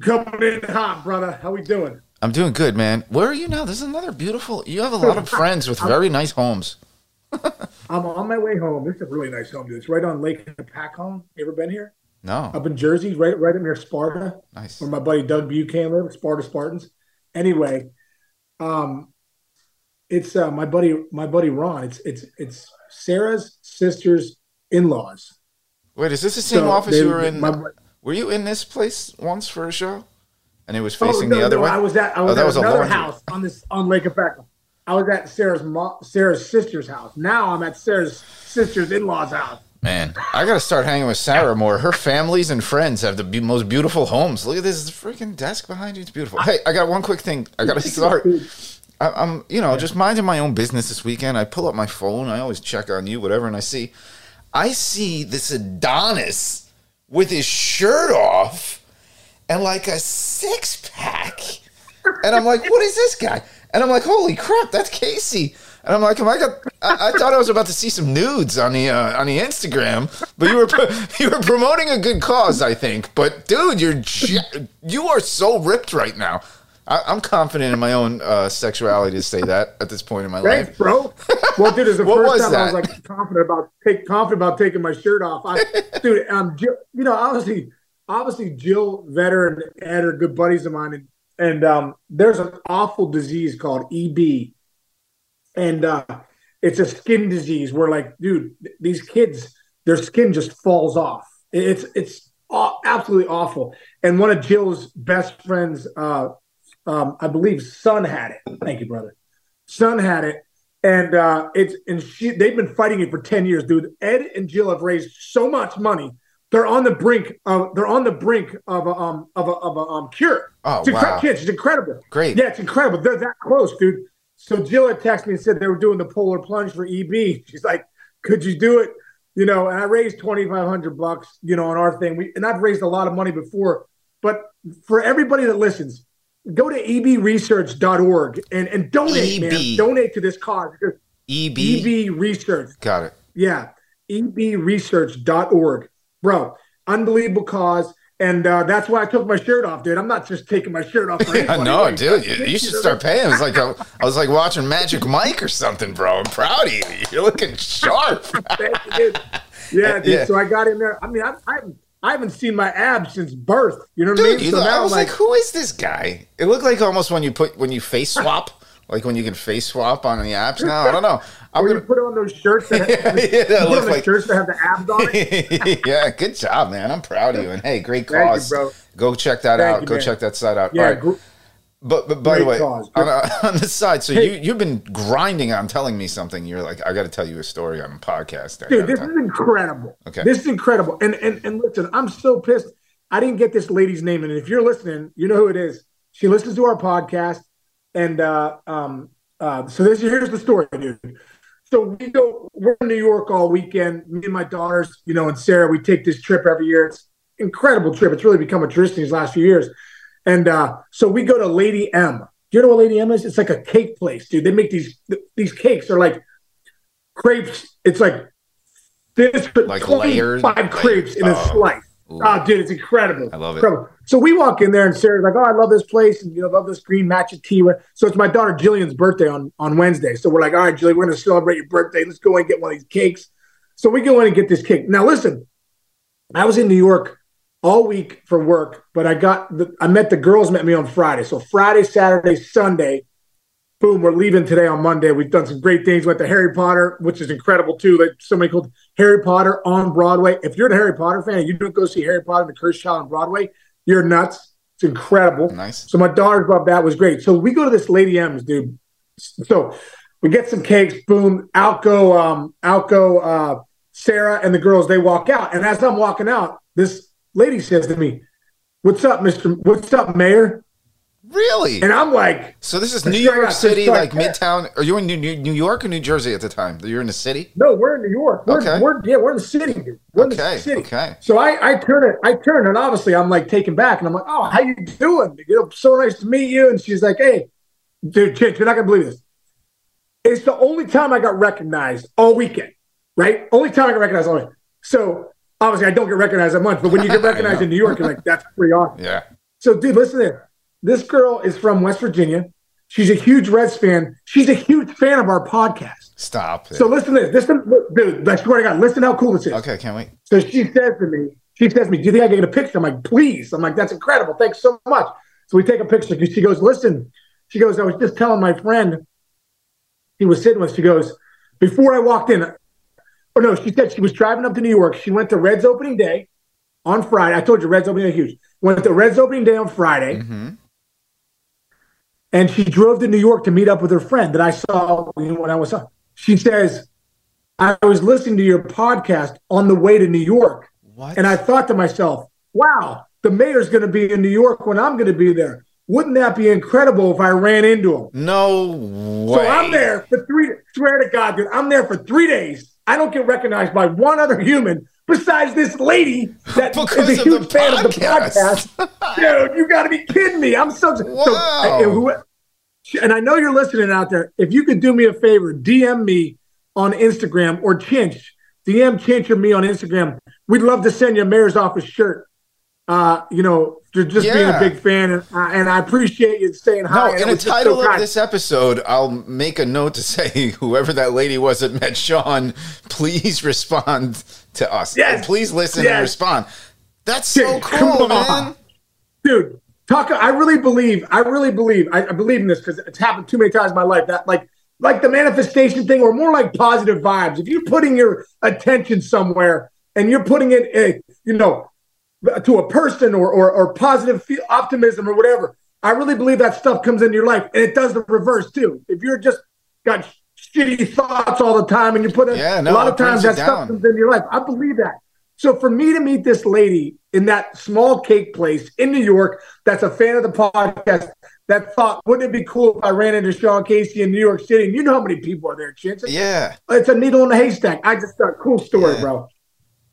Coming in hot, brother. How we doing? I'm doing good, man. Where are you now? This is another beautiful. You have a lot of friends with very nice homes. I'm on my way home. This is a really nice home, dude. It's right on Lake Hopatcong. You ever been here? No, Up in Jersey, right right up near Sparta, nice. where my buddy Doug Buchanan lives, Sparta Spartans. Anyway, um, it's uh, my buddy my buddy Ron. It's it's it's Sarah's sister's in-laws. Wait, is this the same So office they- you were in? my- were you in this place once for a show? And it was Oh, facing no, the other no, way. I was at I oh, was oh, that at was another house on this on Lake Hopatcong. I was at Sarah's mo- Sarah's sister's house. Now I'm at Sarah's sister's in-laws house. Man, I got to start hanging with Sarah more. Her families and friends have the be- most beautiful homes. Look at this freaking desk behind you. It's beautiful. Hey, I got one quick thing. I got to start. I, I'm, you know, just minding my own business this weekend. I pull up my phone. I always check on you, whatever, and I see, I see this Adonis with his shirt off and like a six pack, and I'm like, what is this guy? And I'm like, holy crap, that's Casey. And I'm like, am I got? I, I thought I was about to see some nudes on the uh, on the Instagram, but you were you were promoting a good cause, I think. But dude, you're you are so ripped right now. I, I'm confident in my own uh, sexuality to say that at this point in my Thanks, life. bro. Well, dude, it's the first time I was like confident about take confident about taking my shirt off. I, dude, um, Jill, you know, obviously, obviously, Jill Vedder and Ed are good buddies of mine, and and um, there's an awful disease called EB, and uh, it's a skin disease where, like, dude, th- these kids, their skin just falls off. It's it's absolutely awful. And one of Jill's best friends, uh, um, I believe, son had it. Thank you, brother. Son had it, and uh, it's and she they've been fighting it for ten years, dude. Ed and Jill have raised so much money. They're on the brink of they're on the brink of a um of a of a um cure. Oh, it's wow. kids, it's incredible. Great. Yeah, it's incredible. They're that close, dude. So Jill had texted me and said they were doing the polar plunge for EB. She's like, "Could you do it?" You know, and I raised twenty five hundred bucks. You know, on our thing. We and I've raised a lot of money before, but for everybody that listens, go to ebresearch.org and and donate, man. Donate to this cause. EB, EB Research. got it. Yeah, ebresearch.org. Bro, unbelievable cause. And uh, that's why I took my shirt off, dude. I'm not just taking my shirt off. I know, Like, dude. You, you should start paying. It was like a, I was like watching Magic Mike or something, bro. I'm proud of you. You're looking sharp. You, dude. Yeah, dude. Yeah. So I got in there. I mean, I, I, I haven't seen my abs since birth. You know what I mean? you So know, I now was I'm like, who is this guy? It looked like almost when you put when you face swap, like when you can face swap on the apps now. I don't know. I'm gonna. put on those shirts that, have, Yeah, you that put look on the like- shirts that have the abs on it. yeah, good job, man. I'm proud of you. And hey, great Thank you, cause. bro. Go check that Thank out. you, Go man. check that site out. Yeah, All right. gr- But but by the way, on, on the side, so Hey. you you've been grinding on telling me something. You're like, I got to tell you a story on a podcast. I dude, this tell- is incredible. Okay. This is incredible. And and and listen, I'm so pissed. I didn't get this lady's name, and if you're listening, you know who it is. She listens to our podcast, and uh, um, uh, so this here's the story, dude. So we go. We're in New York all weekend. Me and my daughters, you know, and Sarah. We take this trip every year. It's incredible trip. It's really become a tradition these last few years. And uh, so we go to Lady M. Do you know what Lady M is? It's like a cake place, dude. They make these these cakes are like crepes. It's like this Like layers? five crepes in a Oh. slice. Ooh. Oh, dude, it's incredible. I love it. Incredible. So we walk in there, and Sarah's like, "Oh, I love this place, and you know, love this green matcha tea." So it's my daughter Jillian's birthday on on Wednesday. So we're like, "All right, Jillian, we're going to celebrate your birthday. Let's go and get one of these cakes." So we go in and get this cake. Now, listen, I was in New York all week for work, but I got the, I met the girls met me on Friday. So Friday, Saturday, Sunday, boom, we're leaving today on Monday. We've done some great things. Went to Harry Potter, which is incredible too. Like somebody called Harry Potter on Broadway. If you're a Harry Potter fan and you don't go see Harry Potter and the Cursed Child on Broadway, you're nuts. It's incredible. Nice. So my daughter about that was great. So we go to this Lady M's, dude. So we get some cakes, boom, out go, um, out go uh Sarah and the girls, they walk out. And as I'm walking out, this lady says to me, What's up, Mr. What's up, Mayor? Really? And I'm like, So this is New York City, like Midtown. Are you in New, New New York or New Jersey at the time? You're in the city. No, we're in New York. We're, Okay. we're yeah, we're in the city, dude. We're in Okay, the city. okay. So I, I turn it, I turn, and obviously I'm like taken back, and I'm like, oh, how you doing? You know, so nice to meet you. And she's like, hey, dude, Chich, you're not gonna believe this. It's the only time I got recognized all weekend, right? Only time I got recognized all weekend. So obviously I don't get recognized that much, but when you get recognized in New York, you're like, that's pretty awesome. Yeah. So, dude, listen to this. This girl is from West Virginia. She's a huge Reds fan. She's a huge fan of our podcast. Stop. It. So listen to this. Listen, dude, I swear to God, listen how cool this is. okay, can't wait. So she says to me, she says to me, Do you think I can get a picture? I'm like, please. I'm like, that's incredible. Thanks so much. So we take a picture. She goes, listen, she goes, I was just telling my friend he was sitting with, she goes, before I walked in, oh no, she said she was driving up to New York. She went to Reds opening day on Friday. I told you Reds opening day huge. Went to Reds opening day on Friday. Mm-hmm. And she drove to New York to meet up with her friend that I saw when I was up. She says, I was listening to your podcast on the way to New York. What? And I thought to myself, wow, the mayor's going to be in New York when I'm going to be there. Wouldn't that be incredible if I ran into him? no way. So I'm there for three, swear to God, dude, I'm there for three days. I don't get recognized by one other human besides this lady that is Because a huge fan of the podcast. podcast. Dude, you got to be kidding me. I'm so, so who- and I know you're listening out there. If you could do me a favor, DM me on Instagram or Chinch. DM Chinch or me on Instagram. We'd love to send you a mayor's office shirt. Uh, you know, for just being a big fan, and, uh, and I appreciate you saying hi. No, in the just so title of kind. this episode, I'll make a note to say, whoever that lady was that met Sean, please respond to us. Yes. And please listen Yes. and respond. That's so Dude, cool, man. dude talk i really believe i really believe i, I believe in this because it's happened too many times in my life that like like the manifestation thing or more like positive vibes if you're putting your attention somewhere and you're putting it a you know to a person or or, or positive fe- optimism or whatever i really believe that stuff comes into your life and it does the reverse too if you're just got shitty thoughts all the time and you put it Yeah, no, a lot of times that you stuff comes into your life i believe that so for me to meet this lady in that small cake place in New York that's a fan of the podcast that thought, wouldn't it be cool if I ran into Sean Casey in New York City? And you know how many people are there, Chance. Yeah. It's a needle in a haystack. I just thought, cool story, Yeah. bro.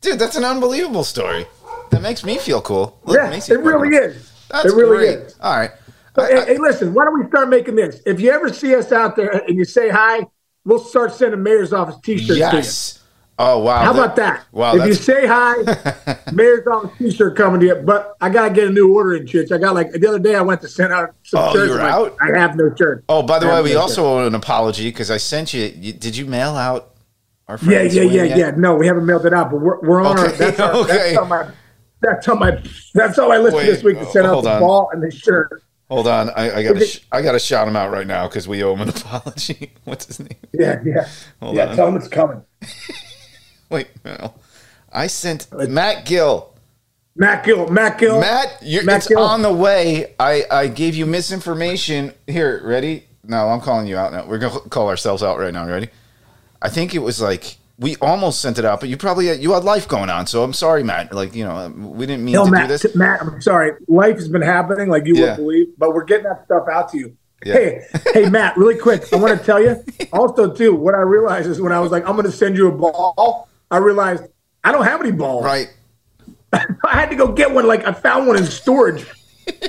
Dude, that's an unbelievable story. That makes me feel cool. Look, yeah, it really is. That's it really great. is. All right. So, I- hey, I- hey, listen, why don't we start making this? If you ever see us out there and you say hi, we'll start sending mayor's office t-shirts to you. yes. Oh, wow. How about that? Wow. if you say hi, Mayor's office T-shirt coming to you. But I gotta get a new order in church. I got like the other day I went to send out some Oh, shirts. you were I'm like, out? I have no shirt. oh, by the I way, we no also owe an apology because I sent you, you. Did you mail out our Yeah, friends? yeah, yeah, yet? yeah. No, we haven't mailed it out, but we're, we're on our. That's, our, okay. that's on my. That's on my. That's all I listed Wait, this week to send out the on. ball and the shirt. Hold on, I, I gotta it- I gotta shout him out right now because we owe him an apology. What's his name? Yeah, yeah, Hold yeah. on. Tell him it's coming. Wait, no. I sent uh, Matt Gill. Matt Gill. Matt Gill. Matt, you're, Matt it's Gill. on the way. I, I gave you misinformation. Here, ready? No, I'm calling you out now. We're gonna call ourselves out right now. Ready? I think it was like we almost sent it out, but you probably had, you had life going on. So I'm sorry, Matt. Like you know, we didn't mean No, to Matt, do this. Matt, I'm sorry. Life has been happening like you Yeah. wouldn't believe, but we're getting that stuff out to you. Yeah. Hey, hey, Matt, really quick. I want to tell you also, too, what I realized is when I was like, I'm going to send you a ball, I realized I don't have any balls. Right? I had to go get one. Like, I found one in storage.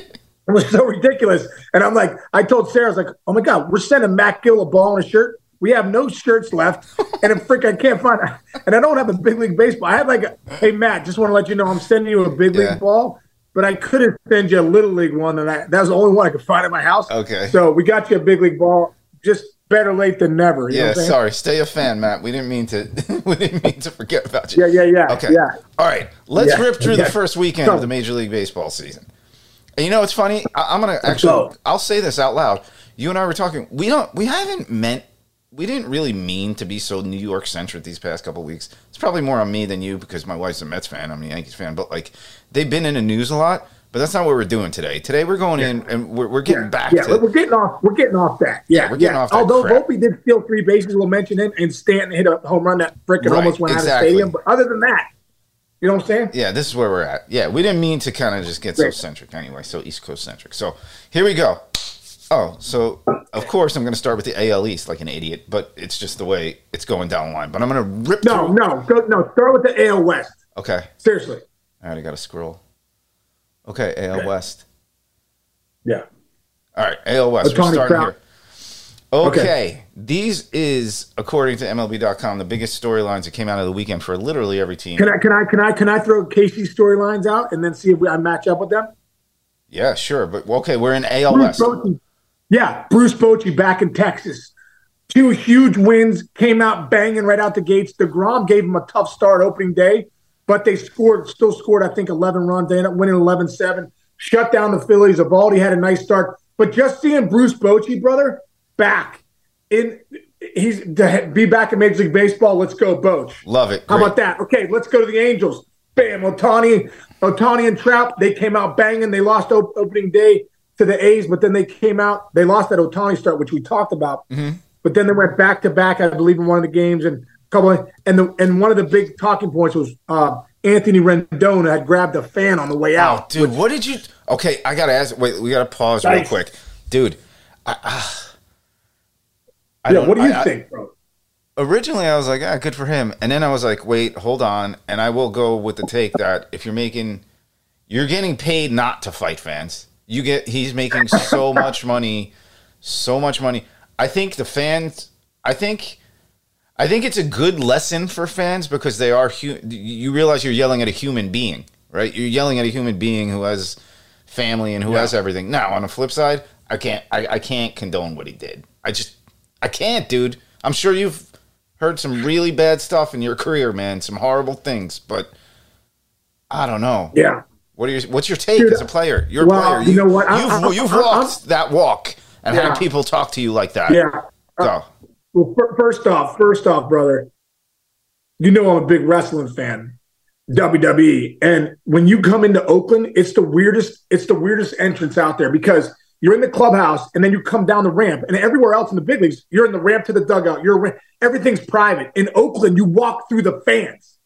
It was so ridiculous. And I'm like, I told Sarah, I was like, oh my God, we're sending Matt Gill a ball and a shirt. We have no shirts left. And then frick, I can't find And I don't have a big league baseball. I had like, a, hey, Matt, just want to let you know I'm sending you a big Yeah. league ball, but I couldn't send you a little league one. And I, that was the only one I could find at my house. Okay. So we got you a big league ball. Just better late than never. You Yeah. Sorry. Stay a fan, Matt. We didn't mean to. we didn't mean to forget about you. Yeah, yeah, yeah. Okay. Yeah. All right. Let's Yeah. rip through the first weekend So- of the Major League Baseball season. And you know what's funny? I, I'm gonna go. actually. I'll say this out loud. You and I were talking. We don't. We haven't meant. We didn't really mean to be so New York centric these past couple weeks. It's probably more on me than you because my wife's a Mets fan. I'm a Yankees fan. But like, they've been in the news a lot. But that's not what we're doing today. Today we're going in and we're, we're getting back yeah, to. we're getting off. We're getting off that. Yeah, we're getting yeah. off that Although crap. Volpe did steal three bases, we'll mention him, and Stanton hit a home run that freaking Right, almost went out of the stadium. But other than that, you know what I'm saying? Yeah, this is where we're at. Yeah, we didn't mean to kind of just get so centric anyway, so East Coast centric. So here we go. Oh, so of course I'm going to start with the AL East like an idiot, but it's just the way it's going down the line. But I'm going to rip No, through. no, go, no. Start with the AL West. Okay. Seriously. All right, I got to scroll. Okay, AL Okay. West. Yeah. All right, AL West. We're starting Trout. here. Okay. These is according to MLB.com the biggest storylines that came out of the weekend for literally every team. Can I? Can I? Can I? Can I throw Casey storylines out and then see if we, I match up with them? Yeah, sure, but okay, we're in AL West. Yeah, Bruce Bochy back in Texas. Two huge wins, came out banging right out the gates. DeGrom gave him a tough start opening day, but they scored, still scored, I think, 11 runs. They ended up winning 11 7, shut down the Phillies. Eovaldi had a nice start. But just seeing Bruce Bochy, brother, back in, he's to be back in Major League Baseball. Let's go, Boch. Love it. How about that? Okay, let's go to the Angels. Bam, Ohtani, Ohtani and Trout. They came out banging. They lost op- opening day to the A's, but then they came out. They lost that Ohtani start, which we talked about. Mm-hmm. But then they went back to back, I believe, in one of the games, and a couple. Of, and the and one of the big talking points was uh, Anthony Rendon had grabbed a fan on the way Oh, out. dude, what did you? Okay, I gotta ask. Wait, we gotta pause real quick, dude. I, ah. I yeah, what do you I- think, bro? originally I was like, ah, good for him. And then I was like, wait, hold on. And I will go with the take that if you're making, you're getting paid not to fight fans. You get, he's making so much money, so much money. I think the fans, I think, I think it's a good lesson for fans because they are, hu- you realize you're yelling at a human being, right? You're yelling at a human being who has family and who has everything. Now, on the flip side, I can't, I, I can't condone what he did. I just, I can't, dude. I'm sure you've heard some really bad stuff in your career, man. Some horrible things, but I don't know. Yeah. What are your, what's your take Dude, as a player? You're well, a player. you know what? I- You've, I- you've I- I- walked that walk and Yeah. had people talk to you like that. Yeah. Go. Uh, well, fir- first off, first off, brother, you know I'm a big wrestling fan, WWE, and when you come into Oakland, it's the weirdest, it's the weirdest entrance out there because you're in the clubhouse and then you come down the ramp, and everywhere else in the big leagues, you're in the ramp to the dugout. You're everything's private. In Oakland, you walk through the fans.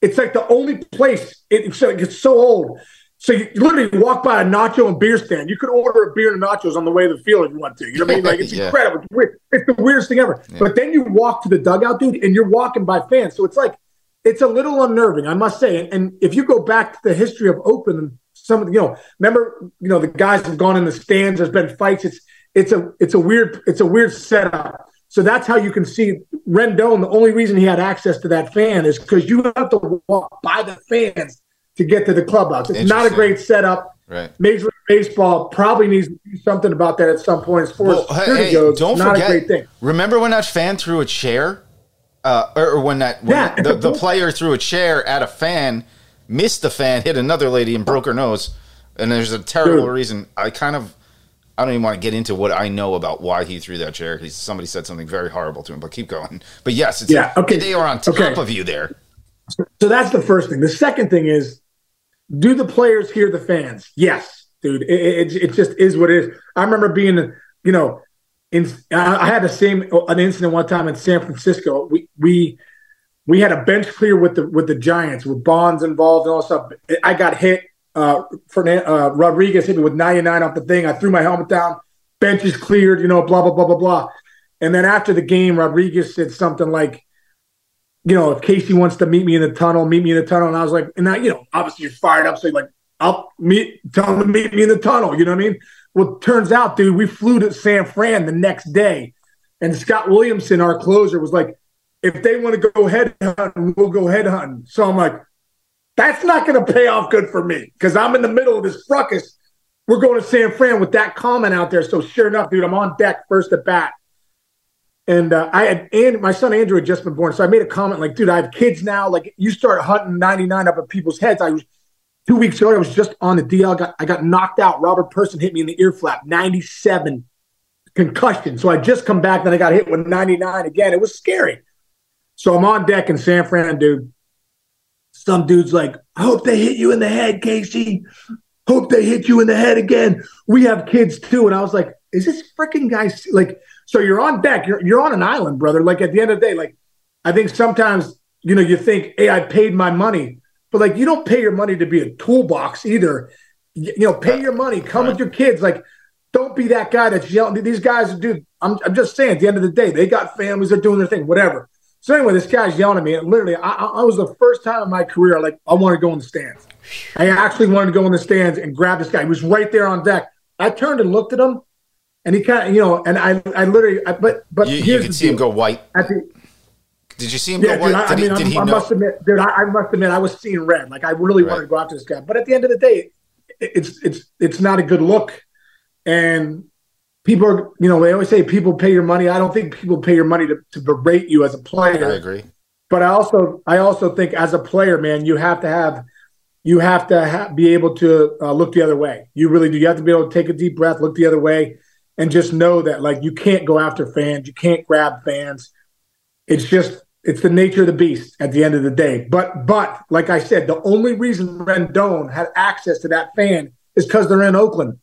It's like the only place. It, it's, like, it's so old. So you literally walk by a nacho and beer stand. You could order a beer and nachos on the way to the field if you want to. You know what I mean? Like it's Yeah. incredible. It's, weird. it's the weirdest thing ever. But then you walk to the dugout, dude, and you're walking by fans. So it's like it's a little unnerving, I must say. And, and if you go back to the history of Oakland, and some of you know, remember, you know, the guys have gone in the stands. There's been fights. It's it's a it's a weird it's a weird setup. So that's how you can see Rendon. The only reason he had access to that fan is because you have to walk by the fans to get to the clubhouse. It's not a great setup. Right. Major League Baseball probably needs to do something about that at some point far Well, as hey, security hey, goes. don't not forget. a great thing. Remember when that fan threw a chair, uh, or, or when that when Yeah. the, the player threw a chair at a fan, missed the fan, hit another lady, and broke her nose. And there's a terrible Dude. reason. I kind of, I don't even want to get into what I know about why he threw that chair. He's, somebody said something very horrible to him. But keep going. But yes, it's, Yeah, okay. they are on top Okay. of you there. So that's the first thing. The second thing is, do the players hear the fans? Yes, dude. It, it, it just is what it is. I remember being, you know, in I I had the same an incident one time in San Francisco. We we we had a bench clear with the with the Giants with Bonds involved and all stuff. I got hit. Uh, Fernan- uh, Rodriguez hit me with 99 off the thing. I threw my helmet down. Bench is cleared. You know, blah blah blah blah blah. And then after the game, Rodriguez said something like, you know, if Casey wants to meet me in the tunnel, meet me in the tunnel. And I was like, and I, you know, obviously you're fired up. So you're like, I'll meet, tell him to meet me in the tunnel. You know what I mean? Well, turns out, dude, we flew to San Fran the next day. And Scott Williamson, our closer, was like, if they want to go head hunting, we'll go head hunting. So I'm like, that's not going to pay off good for me because I'm in the middle of this ruckus. We're going to San Fran with that comment out there. So sure enough, dude, I'm on deck first at bat. And uh, I had, and my son Andrew had just been born. So I made a comment like, dude, I have kids now. Like, you start hunting 99 up at people's heads. I was two weeks ago, I was just on the DL. Got, I got knocked out. Robert Person hit me in the ear flap, 97 concussion. So I just come back, then I got hit with 99 again. It was scary. So I'm on deck in San Fran, dude. Some dude's like, I hope they hit you in the head, Casey. Hope they hit you in the head again. We have kids too. And I was like, is this freaking guy like, so you're on deck, you're, you're on an island, brother. Like at the end of the day, like, I think sometimes, you know, you think, hey, I paid my money, but like, you don't pay your money to be a toolbox either. You, you know, pay your money, come with your kids. Like, don't be that guy that's yelling. These guys, dude, I'm, I'm just saying, at the end of the day, they got families, they're doing their thing, whatever. So anyway, this guy's yelling at me. And literally, I, I I was the first time in my career, like, I want to go in the stands. I actually wanted to go in the stands and grab this guy. He was right there on deck. I turned and looked at him, and he kind of, you know, and I, I literally, I, but, but You, you could see him go white. At the, Did you see him yeah, go white? dude, I, I did mean, he, did he I must admit, dude, I, I must admit, I was seeing red. Like, I really Right. wanted to go after this guy. But at the end of the day, it's it's it's not a good look. And people are, you know, they always say people pay your money. I don't think people pay your money to, to berate you as a player. I agree. But I also I also think as a player, man, you have to have you have to ha- be able to uh, look the other way. You really do. You have to be able to take a deep breath, look the other way, and just know that like you can't go after fans, you can't grab fans. It's just it's the nature of the beast at the end of the day. But but like I said, the only reason Rendon had access to that fan is because they're in Oakland.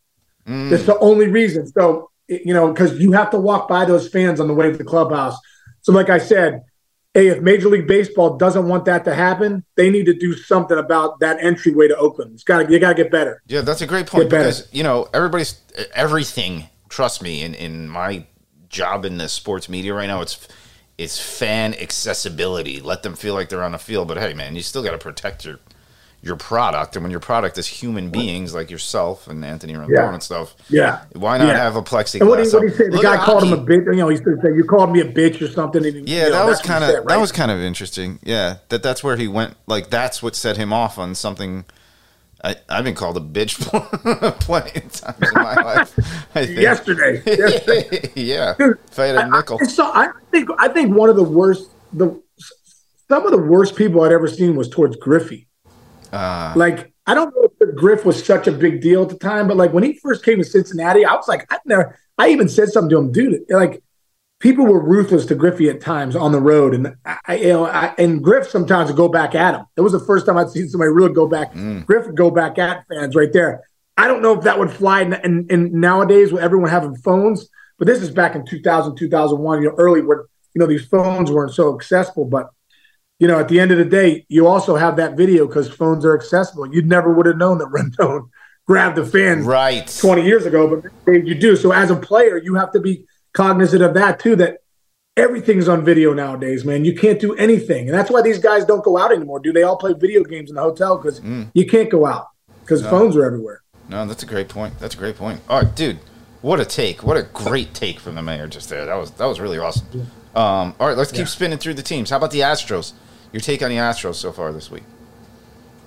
Mm. That's the only reason. So you know, because you have to walk by those fans on the way to the clubhouse. So like I said, hey, if Major League Baseball doesn't want that to happen, they need to do something about that entryway to Oakland. It's got to you got to get better. Yeah, that's a great point because you know everybody's everything. Trust me, in in my job in the sports media right now, it's it's fan accessibility. Let them feel like they're on the field, but hey, man, you still got to protect your your product. And when your product is human beings like yourself and Anthony Rendon yeah. and stuff, yeah, why not yeah. have a plexiglass? And what did he, he say? The Look guy called him a bitch. You know, he said, "You called me a bitch or something." Yeah, you know, that was kind of right? that was kind of interesting. Yeah, that that's where he went. Like that's what set him off on something I, have been called a bitch plenty of times in my life. Yesterday, yesterday. yeah, Dude, if I had a nickel. I, so I think I think one of the worst, the some of the worst people I'd ever seen was towards Griffey. Uh, like I don't know if Griff was such a big deal at the time, but like when he first came to Cincinnati, I was like, I never. I even said something to him, dude. Like people were ruthless to Griffey at times on the road, and I, you know, I, and Griff sometimes would go back at him. It was the first time I'd seen somebody really go back. Mm. Griff would go back at fans right there. I don't know if that would fly in, in, in, nowadays with everyone having phones, but this is back in 2000, 2001, you know, early where you know these phones weren't so accessible. But you know, at the end of the day, you also have that video because phones are accessible. You never would have known that Rendon grabbed the fan right 20 years ago, but you do. So as a player, you have to be cognizant of that too. That everything's on video nowadays, man. You can't do anything, and that's why these guys don't go out anymore. Do they all play video games in the hotel because mm. you can't go out because no. phones are everywhere. No, that's a great point. That's a great point. All right, dude. What a take! What a great take from the mayor just there. That was that was really awesome. Um, all right, let's keep yeah. spinning through the teams. How about the Astros? Your take on the Astros so far this week?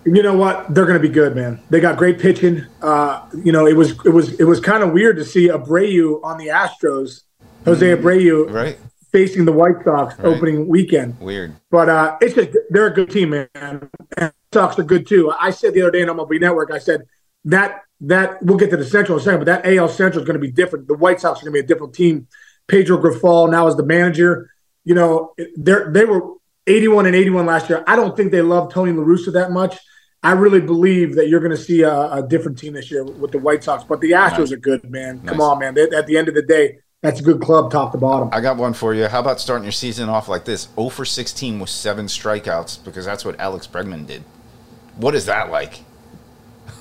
You know what? They're going to be good, man. They got great pitching. Uh, you know, it was it was it was kind of weird to see Abreu on the Astros Jose mm-hmm. Abreu right. facing the White Sox right. opening weekend. Weird. But uh, it's just, they're a good team, man. And Sox are good too. I said the other day on MLB Network, I said that that we'll get to the Central in a second, but that AL Central is going to be different. The White Sox are going to be a different team. Pedro Grifol now is the manager. You know, they they were 81 and 81 last year. I don't think they love Tony La Russa that much. I really believe that you're going to see a, a, different team this year with the White Sox. But the Astros nice. are good, man. Nice. Come on, man. They, at the end of the day, that's a good club, top to bottom. I got one for you. How about starting your season off like this? 0 for 16 with seven strikeouts because that's what Alex Bregman did. What is that like?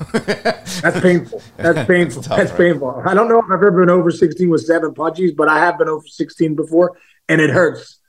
that's painful. That's painful. That's, tough, that's right? painful. I don't know if I've ever been over 16 with seven punchies, but I have been over 16 before, and it hurts.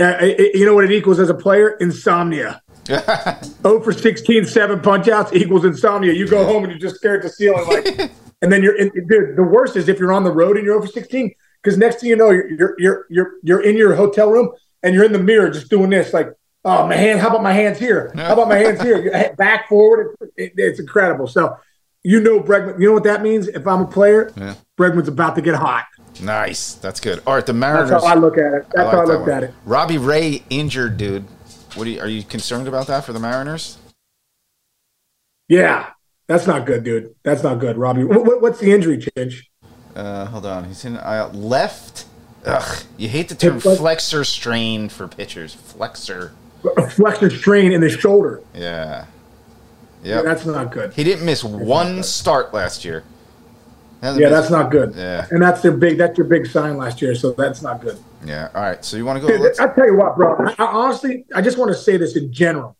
Uh, it, you know what it equals as a player? Insomnia. 0 for 16, seven punch outs equals insomnia. You go home and you just stare at the ceiling like, and then you're in, dude. The worst is if you're on the road and you're over 16 because next thing you know, you're, you're you're you're you're in your hotel room and you're in the mirror just doing this, like, oh my hand, how about my hands here? How about my hands here? Back forward, it, it, it's incredible. So, you know, Bregman. You know what that means? If I'm a player, yeah. Bregman's about to get hot. Nice, that's good. All right, the Mariners. That's how I look at it. That's I like how I looked at it. Robbie Ray injured, dude. What are you, are you concerned about that for the Mariners? Yeah, that's not good, dude. That's not good, Robbie. What, what's the injury, change Uh, hold on. He's in uh, left. Ugh, you hate the term flexor strain for pitchers. Flexor. A flexor strain in the shoulder. Yeah. Yeah, that's not good. He didn't miss that's one start last year. Yeah, that's not good. Yeah, and that's their big. That's your big sign last year. So that's not good. Yeah. All right. So you want to go? I tell you what, bro. I, honestly, I just want to say this in general.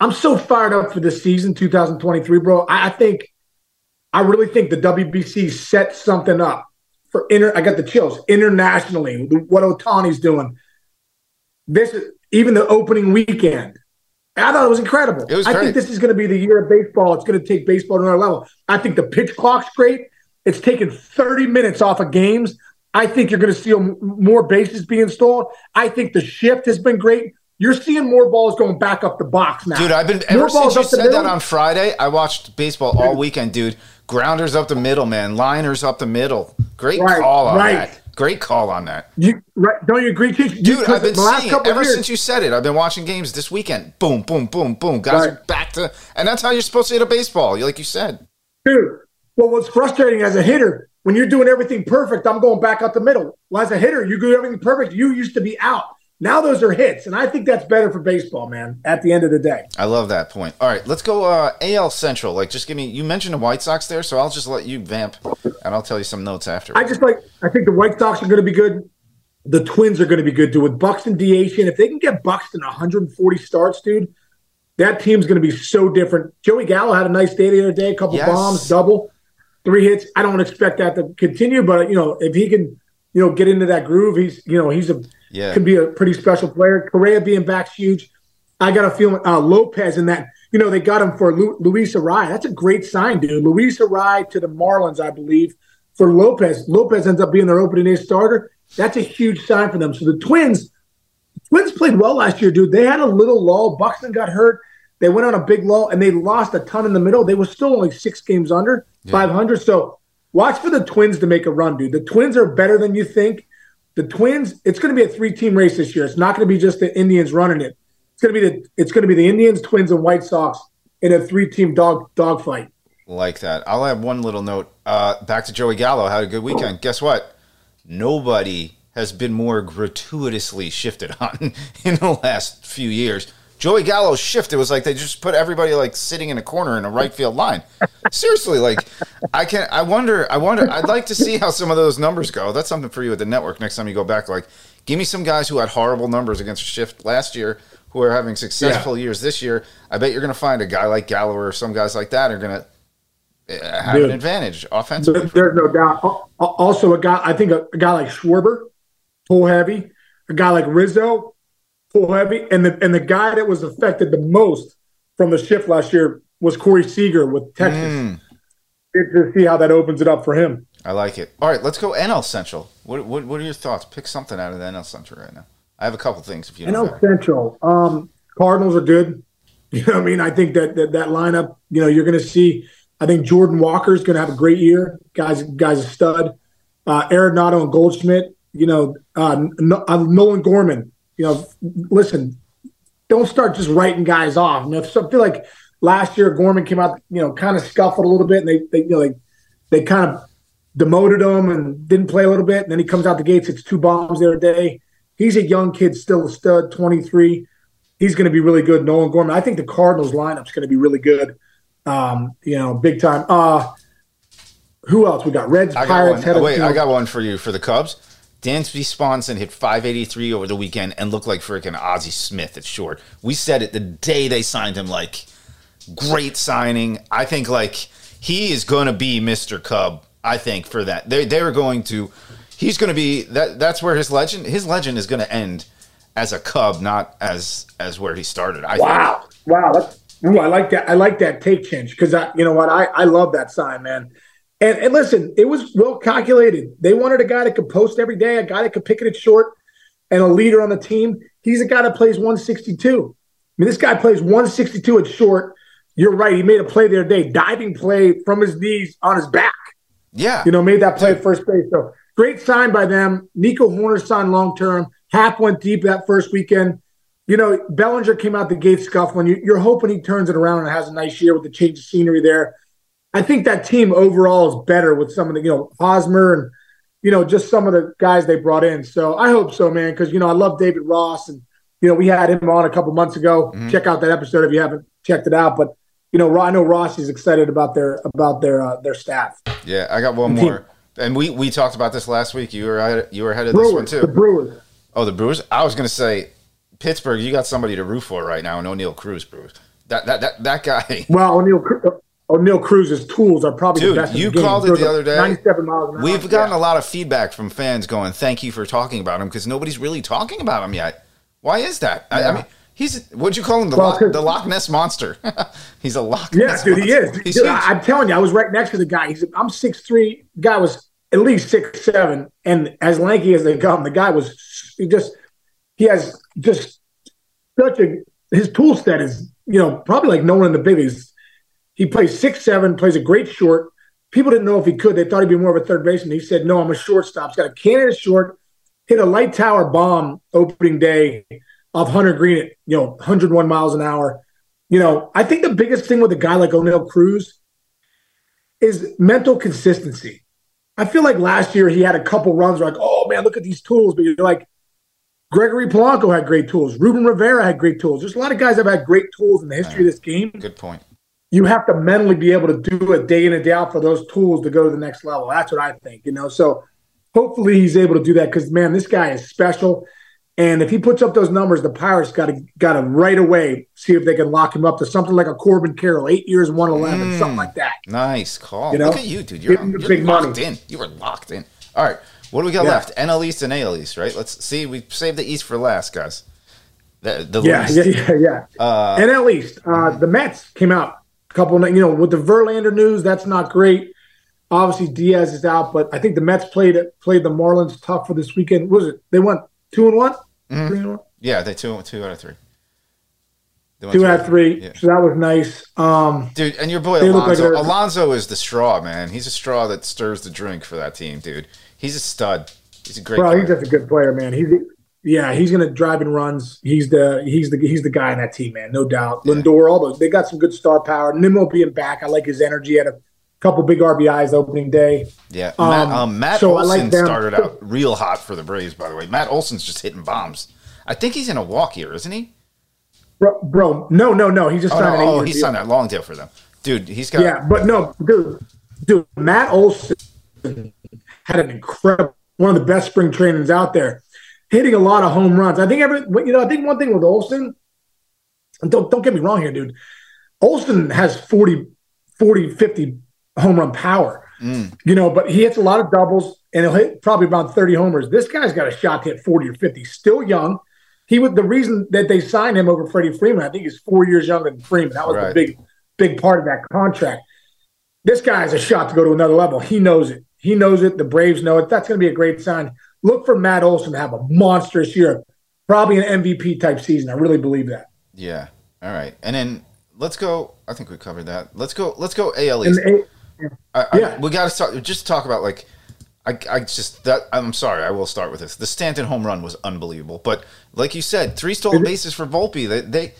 I'm so fired up for this season, 2023, bro. I, I think I really think the WBC set something up for inter. I got the chills internationally. What Ohtani's doing. This is even the opening weekend. I thought it was incredible. It was I think this is going to be the year of baseball. It's going to take baseball to another level. I think the pitch clock's great. It's taken 30 minutes off of games. I think you're going to see more bases being stolen. I think the shift has been great. You're seeing more balls going back up the box now. Dude, I've been More ever since you said middle. that on Friday. I watched baseball all weekend, dude. Grounders up the middle, man. Liners up the middle. Great Right, call on right. that. Great call on that, You, right, don't you agree? You- dude. I've been seeing it ever years, since you said it. I've been watching games this weekend. Boom, boom, boom, boom. Guys Right. are back to, and that's how you're supposed to hit a baseball, like you said. Dude, well, what's frustrating as a hitter, when you're doing everything perfect, I'm going back up the middle. Well, as a hitter, you do everything perfect. You used to be out. Now those are hits, and I think that's better for baseball, man. At the end of the day, I love that point. All right, let's go uh, AL Central. Like, just give me. You mentioned the White Sox there, so I'll just let you vamp, and I'll tell you some notes after. I just like. I think the White Sox are going to be good. The Twins are going to be good too with Buxton DH. And if they can get Buxton 140 starts, dude, that team's going to be so different. Joey Gallo had a nice day the other day, a couple Yes. bombs, double, three hits. I don't expect that to continue, but you know, if he can, you know, get into that groove, he's you know he's a Yeah. can be a pretty special player. Correa being back's huge. I got a feeling uh, Lopez in that. You know, they got him for Lu- Luis Arraez. That's a great sign, dude. Luis Arraez to the Marlins, I believe, for Lopez. Lopez ends up being their opening day starter. That's a huge sign for them. So the Twins, Twins played well last year, dude. They had a little lull. Buxton got hurt. They went on a big lull and they lost a ton in the middle. They were still only six games under 500. So watch for the Twins to make a run, dude. The Twins are better than you think. The Twins, it's going to be a three-team race this year. It's not going to be just the Indians running it. It's going to be the it's going to be the Indians, Twins, and White Sox in a three-team dog dog fight. like that. I'll have one little note. Uh, back to Joey Gallo. Had a good weekend. Guess what? Nobody has been more gratuitously shifted on in the last few years. Joey Gallo's shift, it was like they just put everybody like sitting in a corner in a right field line. Seriously, like I can I wonder I wonder I'd like to see how some of those numbers go. That's something for you at the network next time you go back. Like, give me some guys who had horrible numbers against shift last year who are having successful years this year. I bet you're gonna find a guy like Gallo or some guys like that are gonna uh, have an advantage offensively. There's no doubt. Al- al- Also, a guy I think a, a guy like Schwarber, pull heavy. A guy like Rizzo, pull heavy, and the and the guy that was affected the most from the shift last year was Corey Seager with Texas. Mm, Good to see how that opens it up for him. I like it. All right, let's go NL Central. What, what what are your thoughts? Pick something out of the NL Central right now. I have a couple things if you know. NL Central. Um, Cardinals are good. You know what I mean? I think that that, that lineup, you know, you're going to see. I think Jordan Walker is going to have a great year. Guys, guys, a stud. Uh, Arenado and Goldschmidt. You know, uh, uh, Nolan Gorman. You know, listen, don't start just writing guys off. You know, so I feel like last year Gorman came out, you know, kind of scuffled a little bit, and they, they you know, like they kind of demoted him and didn't play a little bit. And then he comes out the gates, it's two bombs the other day. He's a young kid, still a stud, 23. He's going to be really good. Nolan Gorman. I think the Cardinals lineup's going to be really good. Um, you know, big time. Uh, who else? We got Reds, I got Pirates. one. Wait, I got one for you for the Cubs. Dansby Swanson hit 583 over the weekend and looked like freaking Ozzie Smith at short. We said it the day they signed him. Like, great signing. I think like he is going to be Mr. Cub. I think for that they they are going to. He's going to be that. That's where his legend. His legend is going to end as a Cub, not as as where he started. I think. Wow, wow, that's, ooh, I like that. I like that take change because you know what, I I love that sign, man. And, and listen, it was well calculated. They wanted a guy that could post every day, a guy that could pick it at short, and a leader on the team. He's a guy that plays 162. I mean, this guy plays 162 at short. You're right. He made a play the other day, diving play from his knees on his back. Yeah. You know, made that play at first base. So great sign by them. Nico Hoerner signed long term. Happ went deep that first weekend. You know, Bellinger came out the gate scuffling. You, you're hoping he turns it around and has a nice year with the change of scenery there. I think that team overall is better with some of the, you know, Hosmer and, you know, just some of the guys they brought in. So I hope so, man, because, you know, I love David Ross. And, you know, we had him on a couple months ago. Mhm. Check out that episode if you haven't checked it out. But, you know, I know Ross is excited about their about their uh, their staff. Yeah, I got one The team. more. And we, we talked about this last week. You were you were ahead of this one too. the Brewers. Oh, the Brewers. I was going to say Pittsburgh. You got somebody to root for right now, and Oneil Cruz Brewers. That that that that guy. Well, Oneil Oneil Cruz's tools are probably Dude, the best. in you the game. called it the other day. 97 miles an hour. We've gotten Yeah. a lot of feedback from fans going, "Thank you for talking about him," because nobody's really talking about him yet. Why is that? I, I mean, he's what'd you call him? The Well, Loch, the Loch Ness monster. he's a Loch Yeah, Ness. dude, he monster. is. He's Dude. I, am telling you, I was right next to the guy. He's I'm six three. Guy was at least six seven, and as lanky as they come, the guy was he just he has just such a his tool set is you know probably like no one in the biggest. He plays six seven, plays a great short. People didn't know if he could. They thought he'd be more of a third baseman. He said, "No, I'm a shortstop." He's got a cannon short. Hit a light tower bomb opening day of Hunter Greene at you know 101 miles an hour. You know, I think the biggest thing with a guy like Oneil Cruz is mental consistency. I feel like last year he had a couple runs where like, oh man, look at these tools. But you're like, Gregory Polanco had great tools. Ruben Rivera had great tools. There's a lot of guys that have had great tools in the history of this game. Good point. You have to mentally be able to do it day in and day out for those tools to go to the next level. That's what I think, you know. So hopefully he's able to do that because man, this guy is special. And if he puts up those numbers, the Pirates got to got to right away see if they can lock him up to something like a Corbin Carroll, eight years, one eleven, mm, something like that. Nice call. You know? Look at you, dude. You're, you're big locked money. in. You were locked in. All right, what do we got yeah. left? NL East and AL East, right? Let's see. We saved the East for last, guys. The, the yeah, yeah, yeah, yeah, uh, NL East. Uh, the Mets came out couple. You know, with the Verlander news, that's not great. Obviously, Diaz is out, but I think the Mets played played the Marlins tough for this weekend. What was it? They went two and one. Mm-hmm. Yeah, they two two out of three. Two out of three. Yeah. So that was nice. Um, dude, and your boy Alonso. Like Alonso is the straw, man. He's a straw that stirs the drink for that team, dude. He's a stud. He's a great. Bro, player. he's just a good player, man. He's yeah, he's gonna drive and runs. He's the he's the he's the guy in that team, man, no doubt. Yeah. Lindor, all those they got some good star power. Nimmo being back, I like his energy. Had a couple big RBIs opening day. Yeah, um, Matt, um, Matt so Olson like started out real hot for the Braves. By the way, Matt Olson's just hitting bombs. I think he's in a walk here, isn't he? Bro, bro no, no, no. He just oh, signed no, an oh, he signed that long deal for them, dude. He's got yeah, but no, dude, dude. Matt Olson had an incredible, one of the best spring trainings out there, hitting a lot of home runs. I think every, you know, I think one thing with Olson, don't don't get me wrong here, dude. Olson has 40, 40, 50 home run power. Mm. You know, but he hits a lot of doubles and he'll hit probably about 30 homers. This guy's got a shot to hit 40 or 50. Still young. He would the reason that they signed him over Freddie Freeman, I think he's four years younger than Freeman. That was right. the big, big part of that contract. This guy has a shot to go to another level. He knows it. He knows it. The Braves know it. That's going to be a great sign. Look for Matt Olson to have a monstrous year, probably an MVP type season. I really believe that. Yeah. All right. And then let's go. I think we covered that. Let's go. Let's go AL East. A, I, I, yeah. we got to start. Just talk about like. I, I just that I'm sorry. I will start with this. The Stanton home run was unbelievable, but like you said, three stolen bases for Volpe. They they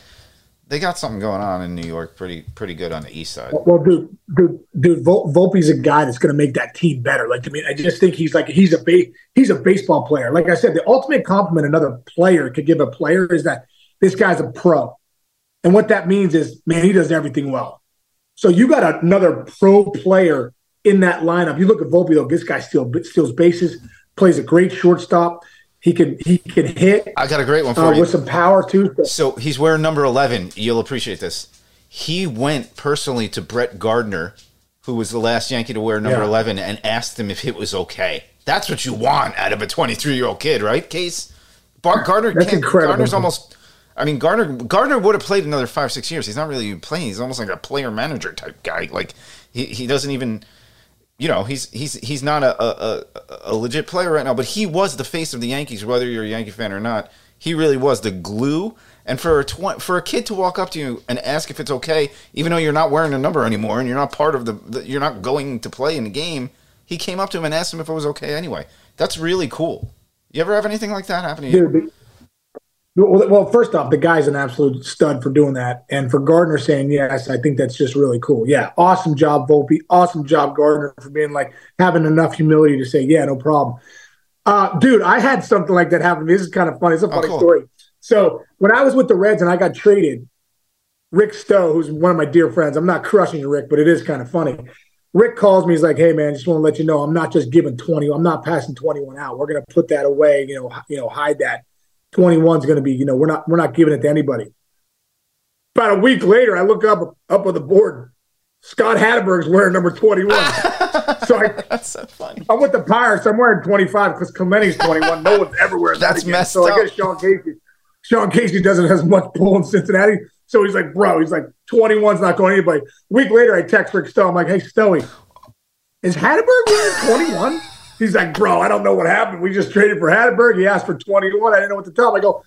they got something going on in New York, pretty pretty good on the east side. Well, dude, dude, dude, Volpe's a guy that's going to make that team better. Like, I mean, I just think he's like he's a ba- he's a baseball player. Like I said, the ultimate compliment another player could give a player is that this guy's a pro, and what that means is, man, he does everything well. So you got another pro player in that lineup. You look at Volpe though; this guy still steals bases, plays a great shortstop. He can he can hit. I got a great one for uh, you with some power too. So he's wearing number eleven. You'll appreciate this. He went personally to Brett Gardner, who was the last Yankee to wear number yeah. eleven, and asked him if it was okay. That's what you want out of a twenty-three-year-old kid, right? Case Bart Gardner. That's incredible. Gardner's almost. I mean, Gardner Gardner would have played another five six years. He's not really playing. He's almost like a player manager type guy. Like he, he doesn't even you know, he's he's he's not a, a, a, legit player right now, but he was the face of the Yankees, whether you're a Yankee fan or not. He really was the glue. And for a tw- for a kid to walk up to you and ask if it's okay, even though you're not wearing a number anymore and you're not part of the, the you're not going to play in the game, he came up to him and asked him if it was okay anyway. That's really cool. You ever have anything like that happen to you? Well, first off, the guy's an absolute stud for doing that, and for Gardner saying yes, I think that's just really cool. Yeah, awesome job, Volpe. Awesome job, Gardner, for being like having enough humility to say, yeah, no problem. Uh, dude, I had something like that happen. This is kind of funny. It's a oh, funny oh, cool. story. So when I was with the Reds and I got traded, Rick Stowe, who's one of my dear friends, I'm not crushing you, Rick, but it is kind of funny. Rick calls me. He's like, "Hey, man, just want to let you know, I'm not just giving 20. I'm not passing 21 out. We're going to put that away. You know, you know, hide that." 21 is going to be, you know, we're not we're not giving it to anybody. About a week later, I look up up on the board. Scott Hatteberg's wearing number 21. so I, that's so funny. I'm with the Pirates. I'm wearing 25 because Clemente's 21. no one's ever wearing that's that. That's messed so up. I guess Sean Casey. Sean Casey doesn't have as much pull in Cincinnati. So he's like, bro, he's like, 21's not going anybody. A week later, I text Rick Stowe. I'm like, hey, Stoey, is Hatteberg wearing 21? He's like, bro, I don't know what happened. We just traded for Hatteberg. He asked for 21. I didn't know what to tell him. I go,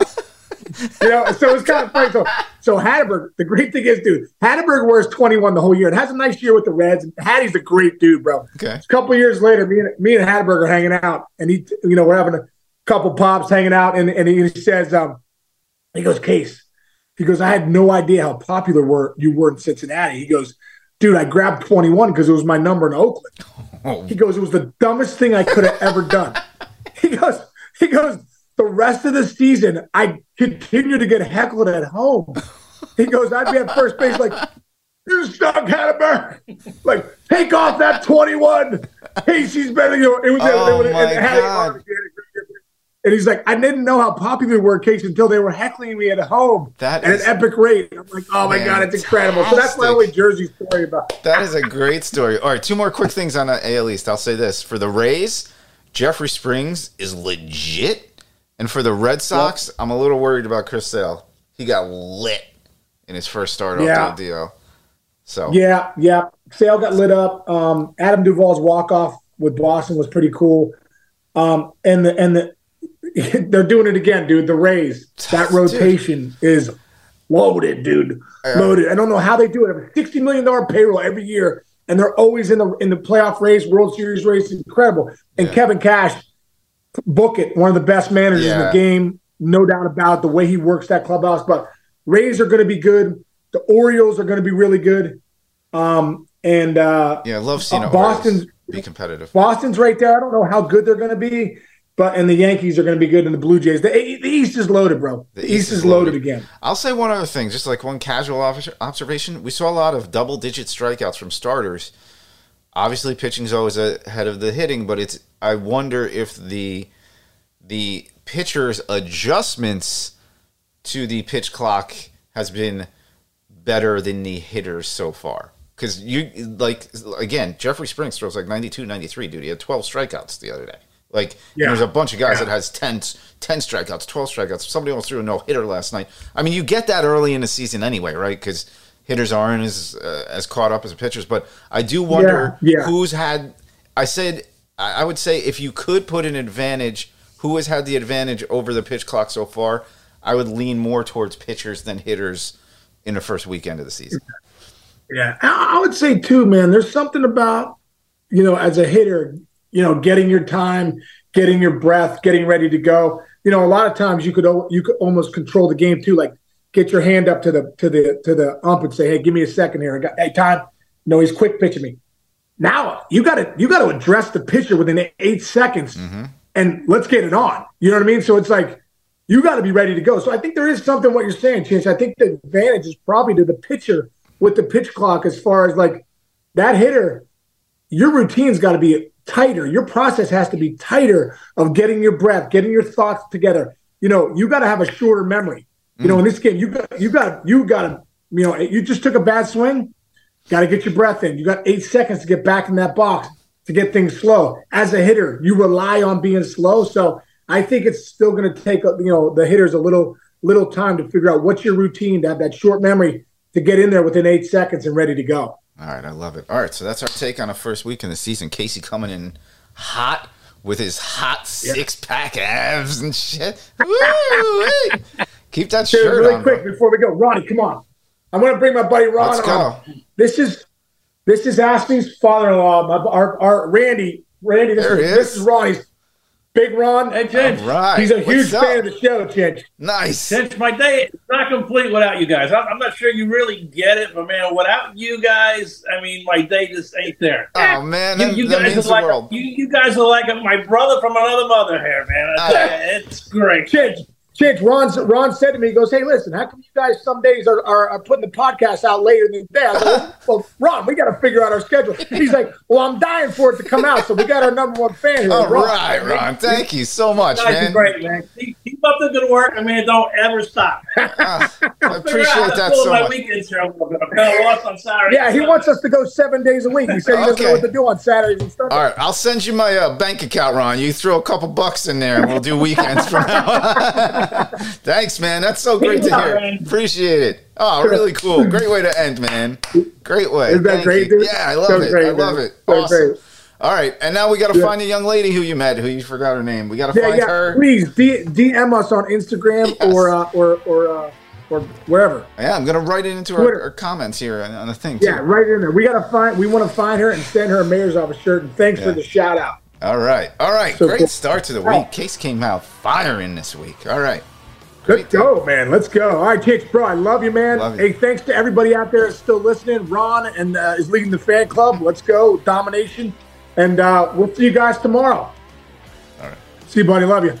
You know, so it's kind of funny. So, so Hatteberg, the great thing is, dude, Hatteberg wears 21 the whole year and has a nice year with the Reds. And Hattie's a great dude, bro. Okay. A couple years later, me and me and Hatteberg are hanging out, and he, you know, we're having a couple pops hanging out, and, and he says, um, he goes, Case, he goes, I had no idea how popular were you were in Cincinnati. He goes, dude, I grabbed 21 because it was my number in Oakland. Oh. He goes, it was the dumbest thing I could have ever done. He goes, he goes, the rest of the season, I continue to get heckled at home. He goes, I'd be at first base like, you're stuck, Hatteberg. Like, take off that 21. Hey, she's better. than You it was, Oh, it and Hattie- God. And he's like, I didn't know how popular we were, Casey, until they were heckling me at home That at an epic rate. I'm like, oh my God, it's incredible. So that's my only Jersey story about That is a great story. All right, two more quick things on the AL East. I'll say this for the Rays, Jeffrey Springs is legit, and for the Red Sox, I'm a little worried about Chris Sale. He got lit in his first start Yeah. off the deal. So Yeah, yeah. Sale got lit up. Um, Adam Duvall's walk off with Boston was pretty cool. Um, and the and the they're doing it again, dude. The Rays, that Dude. rotation is loaded, dude. Loaded. I don't know how they do it. A sixty million dollar payroll every year, and they're always in the in the playoff race, World Series race. Incredible. And Yeah. Kevin Cash, book it, one of the best managers in the game, no doubt about the way he works that clubhouse. But Rays are going to be good. The Orioles are going to be really good. Um, and uh, yeah, I love seeing uh, Boston's- be competitive. Boston's right there. I don't know how good they're going to be, but and the Yankees are going to be good, and the Blue Jays. The, the East is loaded, bro. The, East, is loaded, again. I'll say one other thing, just like one casual observation. We saw a lot of double digit strikeouts from starters. Obviously, pitching's always ahead of the hitting, but it's. I wonder if the the pitcher's adjustments to the pitch clock has been better than the hitters so far. Because you like again, Jeffrey Springs throws like 92, 93, dude. He had twelve strikeouts the other day. Like Yeah. there's a bunch of guys Yeah. that has 10, 10 strikeouts, twelve strikeouts. Somebody almost threw a no hitter last night. I mean, you get that early in the season anyway, right? Because hitters aren't as uh, as caught up as pitchers. But I do wonder Yeah, who's had. I said I would say if you could put an advantage, who has had the advantage over the pitch clock so far? I would lean more towards pitchers than hitters in the first weekend of the season. Yeah, I would say too, man. There's something about you know, as a hitter, you know, getting your time, getting your breath, getting ready to go. You know, a lot of times you could you could almost control the game too. Like get your hand up to the to the to the ump and say, "Hey, give me a second here. I got hey time." No, he's quick pitching me. Now you got to you got to address the pitcher within eight seconds, mm-hmm. and let's get it on. You know what I mean? So it's like you got to be ready to go. So I think there is something what you're saying, Chance. I think the advantage is probably to the pitcher with the pitch clock as far as like that hitter, your routine's got to be tighter. Your process has to be tighter of getting your breath, getting your thoughts together. You know, you got to have a shorter memory. You know, mm. in this game, you got you got you got to you know, you just took a bad swing, got to get your breath in. You got eight seconds to get back in that box to get things slow. As a hitter, you rely on being slow. So I think it's still going to take you know the hitters a little little time to figure out what's your routine to have that short memory to get in there within eight seconds and ready to go. All right, I love it. All right, so that's our take on the first week in the season. Casey coming in hot with his hot six pack abs and shit. Woo, hey. Keep that Dude, shirt really on. quick bro. before we go, Ronnie, come on. I'm going to bring my buddy Ron Let's go. on. This is this is Ashley's father-in-law, my, our, our Randy. Randy, this, There is, this is. is Ronnie's big Ron. Hey. All right, He's a what's huge up? fan of the show, Chinch. Nice. Chinch, my day is not complete without you guys. I'm, I'm not sure you really get it, but man, without you guys, I mean, my day just ain't there. Oh eh, man, You, that, you that guys are like world. you, you guys are like my brother from another mother here, man. I tell you, it's great. Chinch, Chinch, Ron, Ron said to me, he goes, hey, listen, how come you guys some days are, are, are putting the podcast out later than that? well, Ron, we got to figure out our schedule. He's like, well, I'm dying for it to come out, so we got our number one fan here. All Ron. right, Ron. Thank you so much, are man. great, man. Keep, keep up the good work. I mean, don't ever stop. Ah, I appreciate how to that fill so my much. weekends here a little bit. I'm kind of lost on Saturday. Yeah, he wants us to go seven days a week. He said he doesn't Okay. know what to do on Saturdays and Sundays. All right, I'll send you my uh, bank account, Ron. You throw a couple bucks in there, and we'll do weekends from now. on. Thanks, man. That's so great to hear. man. Appreciate it. Oh, really cool. Great way to end, man. Great way. Isn't that Thank great, you. dude? Yeah, I love So it. great, I love man. it. So Awesome. great. All right, and now we got to Yeah. find a young lady who you met, who you forgot her name. We got to Yeah, find yeah. her. Please D- DM us on Instagram Yes. or uh, or or uh, or wherever. Yeah, I'm gonna write it into our, our comments here on, on the thing too. Yeah, right in there. We gotta find. We want to find her and send her a mayor's office shirt. And thanks for the shout out. All right, all right. So Great cool. start to the week. Case came out firing this week. All right. Great Let's go, man. Let's go. All right, Chicks, bro. I love you, man. Love you. Hey, thanks to everybody out there still listening. Ron and uh, is leading the fan club. Let's go, domination. And uh, we'll see you guys tomorrow. All right. See you, buddy. Love you. Love you.